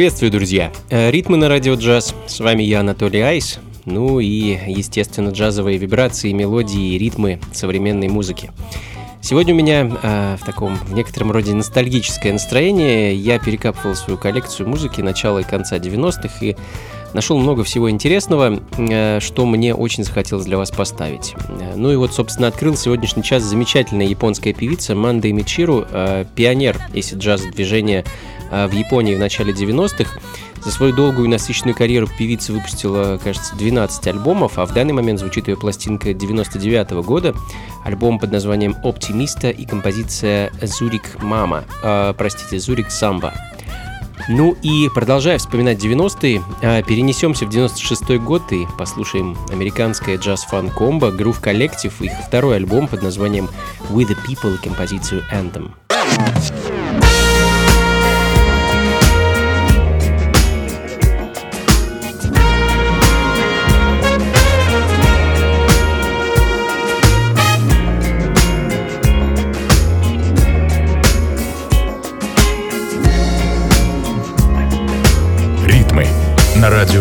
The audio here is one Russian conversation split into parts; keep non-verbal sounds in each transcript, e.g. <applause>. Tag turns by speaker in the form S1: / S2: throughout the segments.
S1: Приветствую, друзья! Э, ритмы на радио джаз. С вами я, Анатолий Айс. Ну и, естественно, джазовые вибрации, мелодии и ритмы современной музыки. Сегодня у меня э, в таком, в некотором роде ностальгическое настроение. Я перекапывал свою коллекцию музыки начала и конца 90-х и нашел много всего интересного, э, что мне очень захотелось для вас поставить. Э, ну и вот, собственно, открыл сегодняшний час замечательная японская певица Манда Мичиру, э, пионер, если джаз движения в Японии в начале 90-х. За свою долгую и насыщенную карьеру певица выпустила, кажется, 12 альбомов, а в данный момент звучит ее пластинка 99 -го года, альбом под названием «Оптимиста» и композиция «Зурик Мама», э, простите, «Зурик Самба». Ну и продолжая вспоминать 90-е, а, перенесемся в 96-й год и послушаем американское джаз-фан комбо Groove Collective, их второй альбом под названием «With the People» композицию «Anthem».
S2: На радио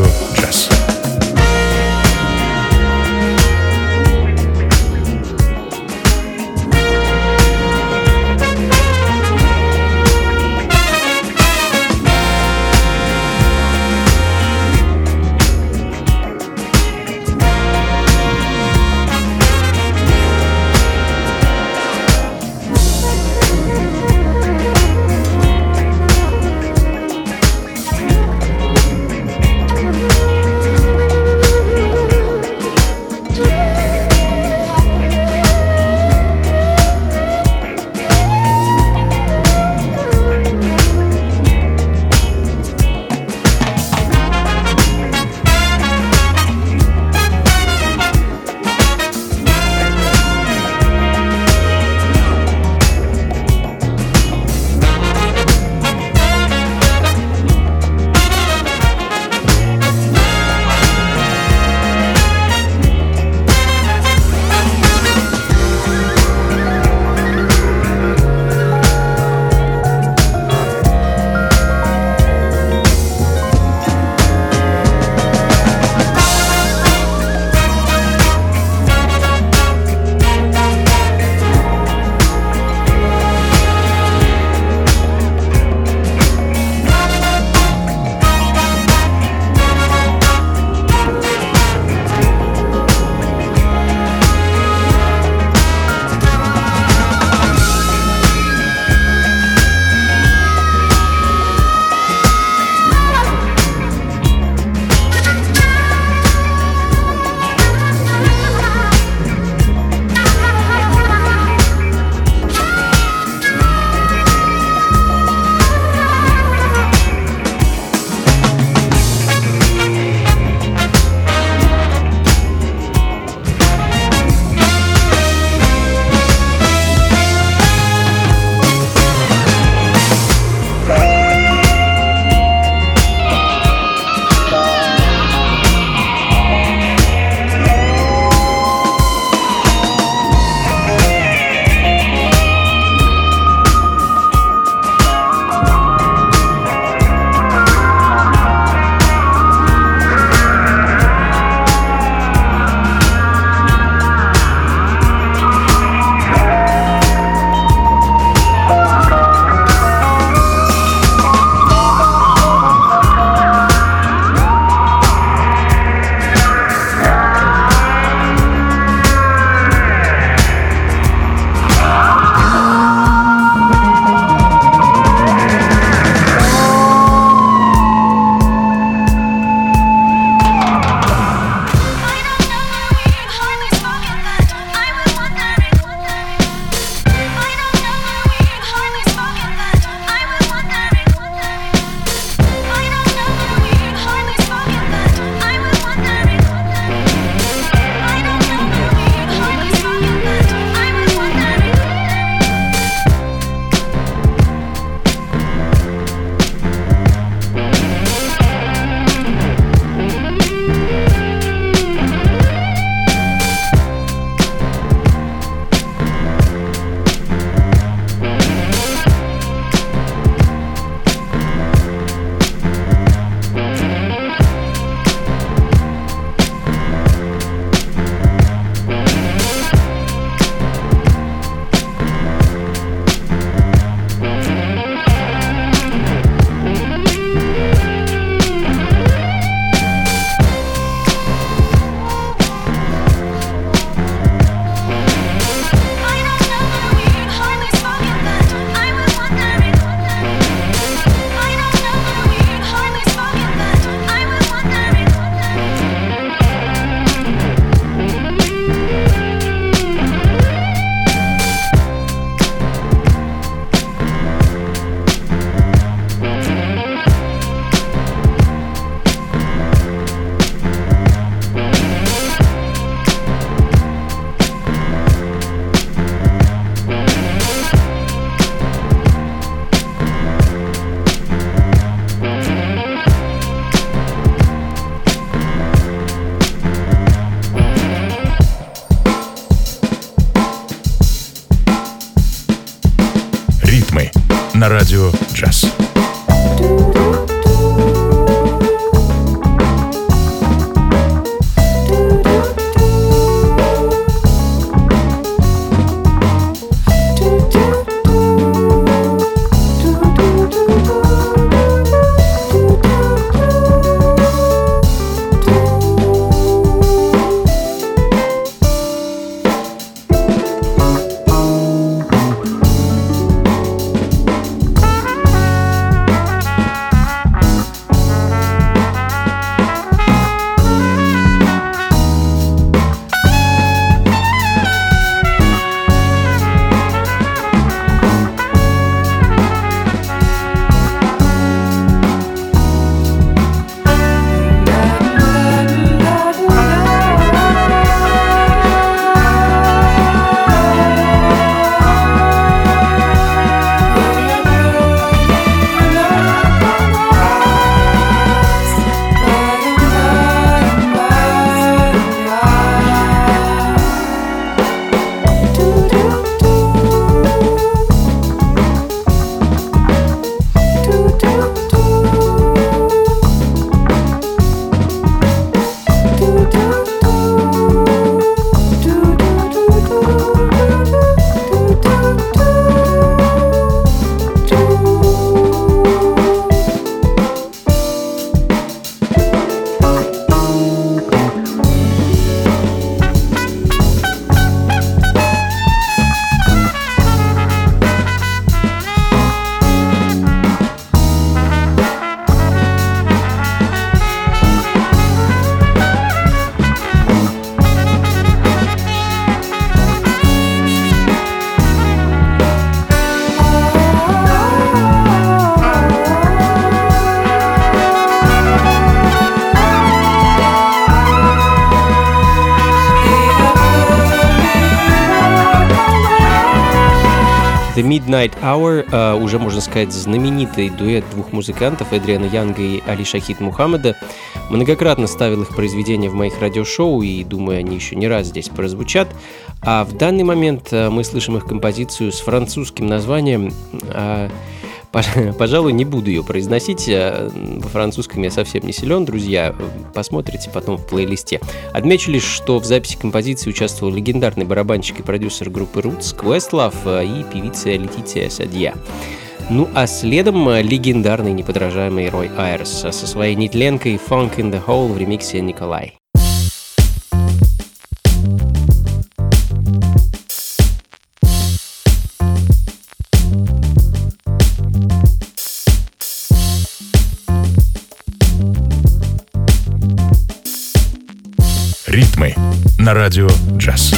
S1: сказать, знаменитый дуэт двух музыкантов Эдриана Янга и Али Шахид Мухаммеда. Многократно ставил их произведения в моих радиошоу и, думаю, они еще не раз здесь прозвучат. А в данный момент э, мы слышим их композицию с французским названием э, <laughs> Пожалуй, не буду ее произносить. Э, во французском я совсем не силен, друзья. Посмотрите потом в плейлисте. Отмечу лишь, что в записи композиции участвовал легендарный барабанщик и продюсер группы Roots Questlove э, и певица Летиция Садья. Ну а следом э, легендарный неподражаемый Рой Айрс со своей нетленкой Funk in the Hole в ремиксе Николай.
S2: Ритмы на радио джаз.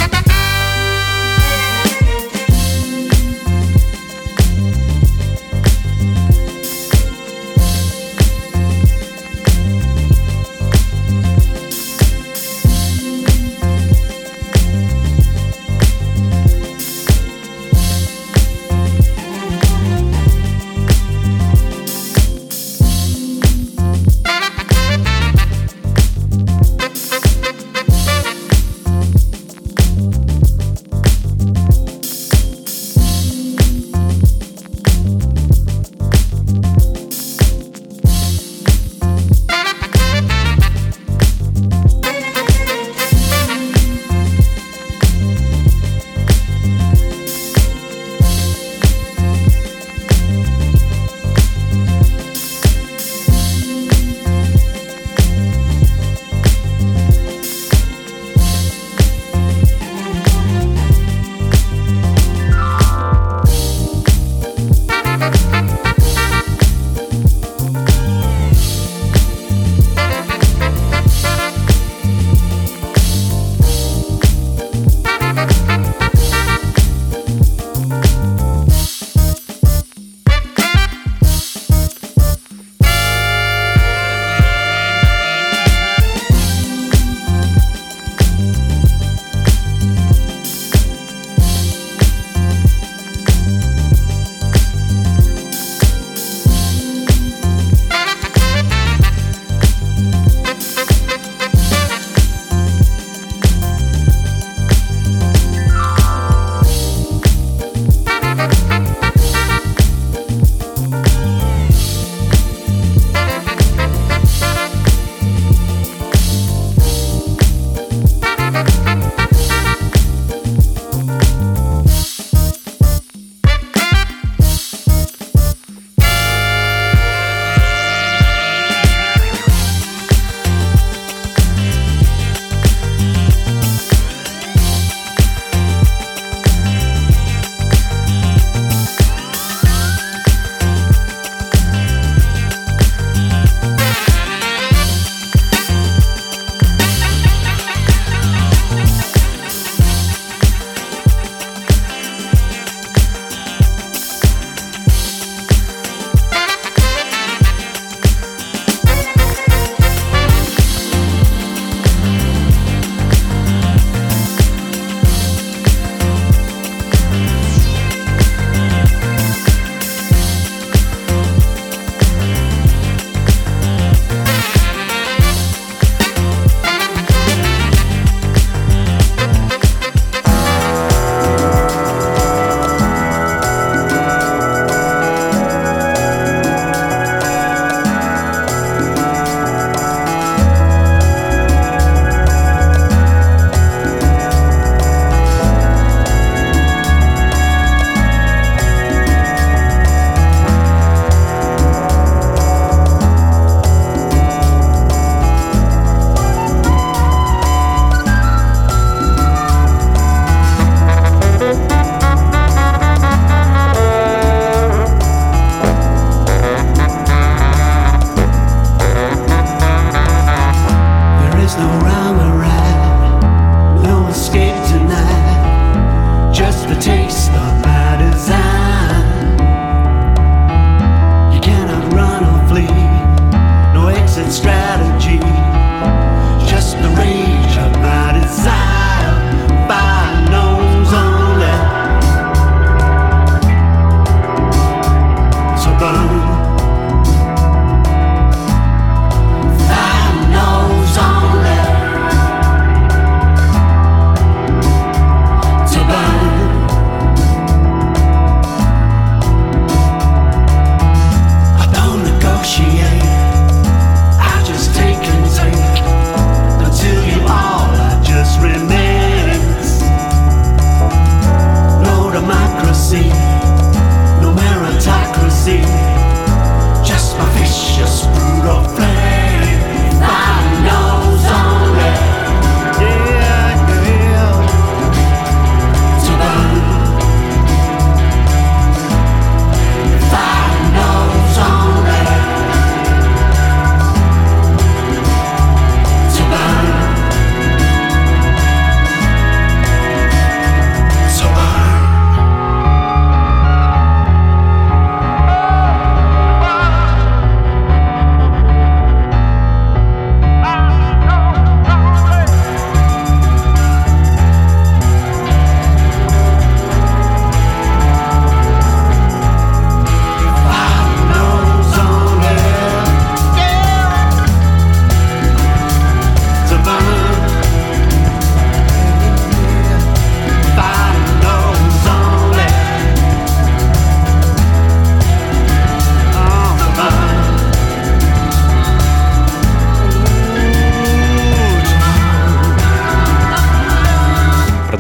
S1: no rhyme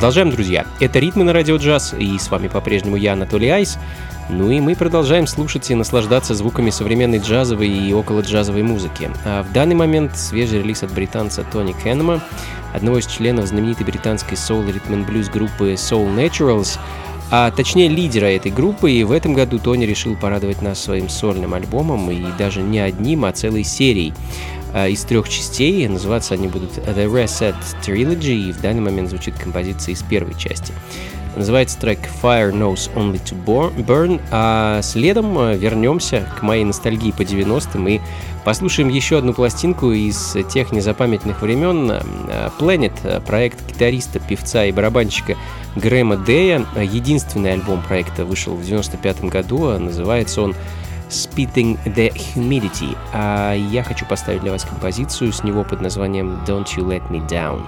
S1: Продолжаем, друзья. Это «Ритмы на радио джаз», и с вами по-прежнему я, Анатолий Айс. Ну и мы продолжаем слушать и наслаждаться звуками современной джазовой и около джазовой музыки. А в данный момент свежий релиз от британца Тони Кеннема, одного из членов знаменитой британской соул ритм блюз группы Soul Naturals, а точнее лидера этой группы, и в этом году Тони решил порадовать нас своим сольным альбомом, и даже не одним, а целой серией. Э, из трех частей. Называться они будут The Reset Trilogy, и в данный момент звучит композиция из первой части. Называется трек Fire Knows Only to Burn, а следом э, вернемся к моей ностальгии по 90-м и послушаем еще одну пластинку из тех незапамятных времен. Э, Planet, проект гитариста, певца и барабанщика Грэма Дэя. Единственный альбом проекта вышел в 95 году, а называется он Spitting the Humidity. А я хочу поставить для вас композицию с него под названием Don't You Let Me Down.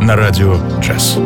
S3: На радио джаз.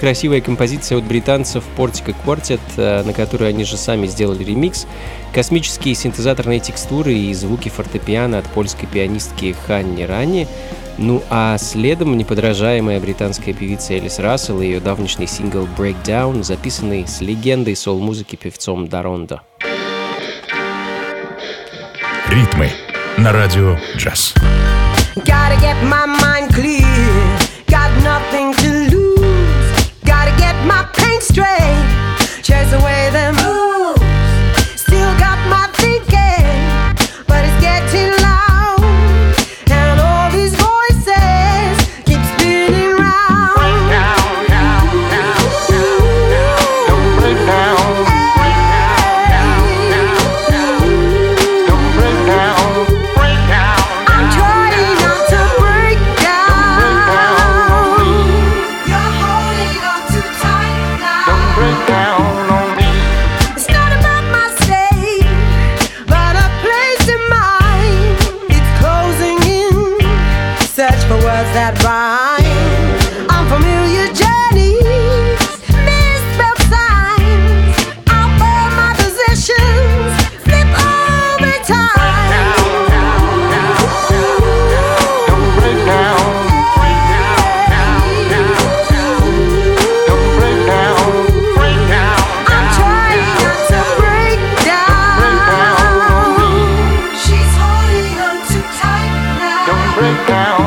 S1: Красивая композиция от британцев Portico Quartet, э, на которую они же сами сделали ремикс. Космические синтезаторные текстуры и звуки фортепиано от польской пианистки Ханни Ранни. Ну а следом неподражаемая британская певица Элис Рассел и ее давнишний сингл Breakdown, записанный с легендой сол-музыки певцом Дарондо.
S3: Ритмы на радио джаз. Gotta get my mind clear, got nothing to straight, chase away them
S4: Now.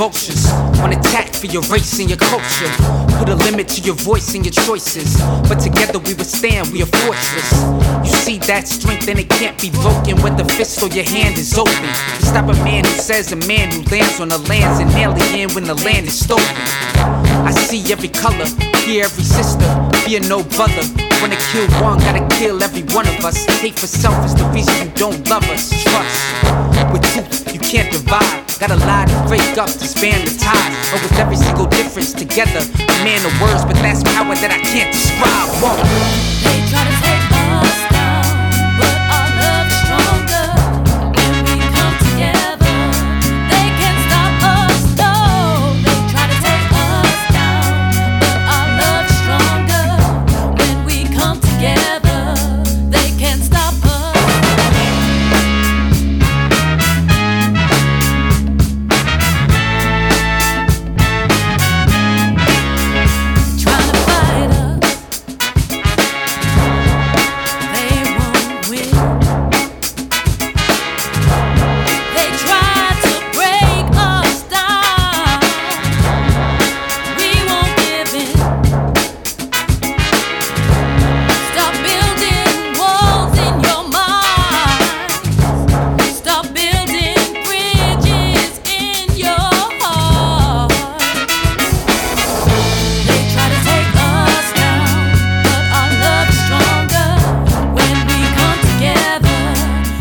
S2: Vultures. On attack for your race and your culture. Put a limit to your voice and your choices. But together we withstand, we are fortress. You see that strength and it can't be broken when the fist or your hand is open. You stop a man who says a man who lands on the land's an alien when the land is stolen. I see every color, hear every sister, fear no brother. Wanna kill one, gotta kill every one of us. Hate for self is the reason you don't love us. Trust. With truth, you can't divide. Gotta lie to break up, to span the ties. But with every single difference together, a man of words, but that's power that I can't describe. Whoa.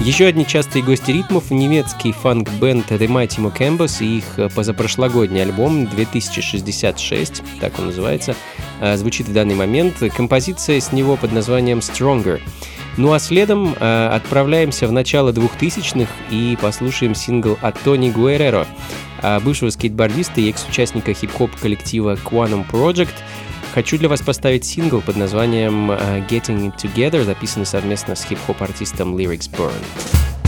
S5: Еще одни частые гости ритмов — немецкий фанк-бенд The Mighty Mocambos и их э, позапрошлогодний альбом 2066, так он называется, э, звучит в данный момент. Композиция с него под названием Stronger. Ну а следом э, отправляемся в начало 2000-х и послушаем сингл от Тони Гуэреро, э, бывшего скейтбордиста и экс-участника хип-хоп коллектива Quantum Project. Хочу для вас поставить сингл под названием э, Getting It Together, записанный совместно с хип-хоп артистом Lyrics Burn.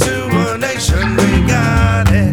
S6: To a nation. We got it.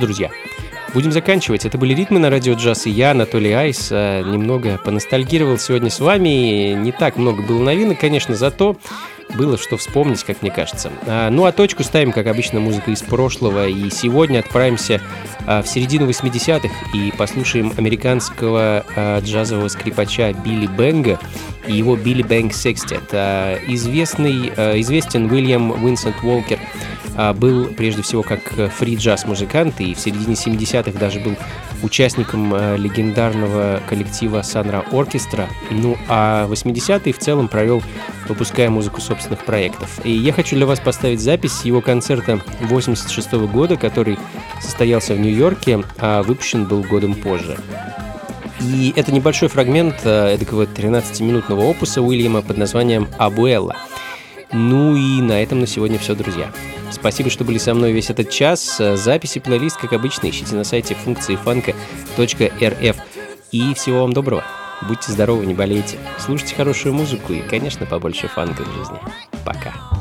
S1: Ж, друзья, будем заканчивать. Это были ритмы на радио джаз, и я, Анатолий Айс, э, немного поностальгировал сегодня с вами. Не так много было новинок, конечно, зато было что вспомнить, как мне кажется. А, Ну а точку ставим, как обычно, музыка из прошлого. И сегодня отправимся а, в середину 80-х и послушаем американского джазового скрипача Билли Бенга и его Билли Бэнг Секстет. Известный, известен Уильям Уинсент Уолкер был прежде всего как фри-джаз музыкант и в середине 70-х даже был участником а, легендарного коллектива Санра Оркестра. Ну а 80-е в целом провел, выпуская музыку собственных проектов. И я хочу для вас поставить запись его концерта 86 года, который состоялся в Нью-Йорке, а выпущен был годом позже. И это небольшой фрагмент э, эдакого 13-минутного опуса Уильяма под названием «Абуэлла». Ну и на этом на сегодня все, друзья. Спасибо, что были со мной весь этот час. Записи, плейлист, как обычно, ищите на сайте функции фанка.рф. И всего вам доброго. Будьте здоровы, не болейте. Слушайте хорошую музыку и, конечно, побольше фанка в жизни. Пока.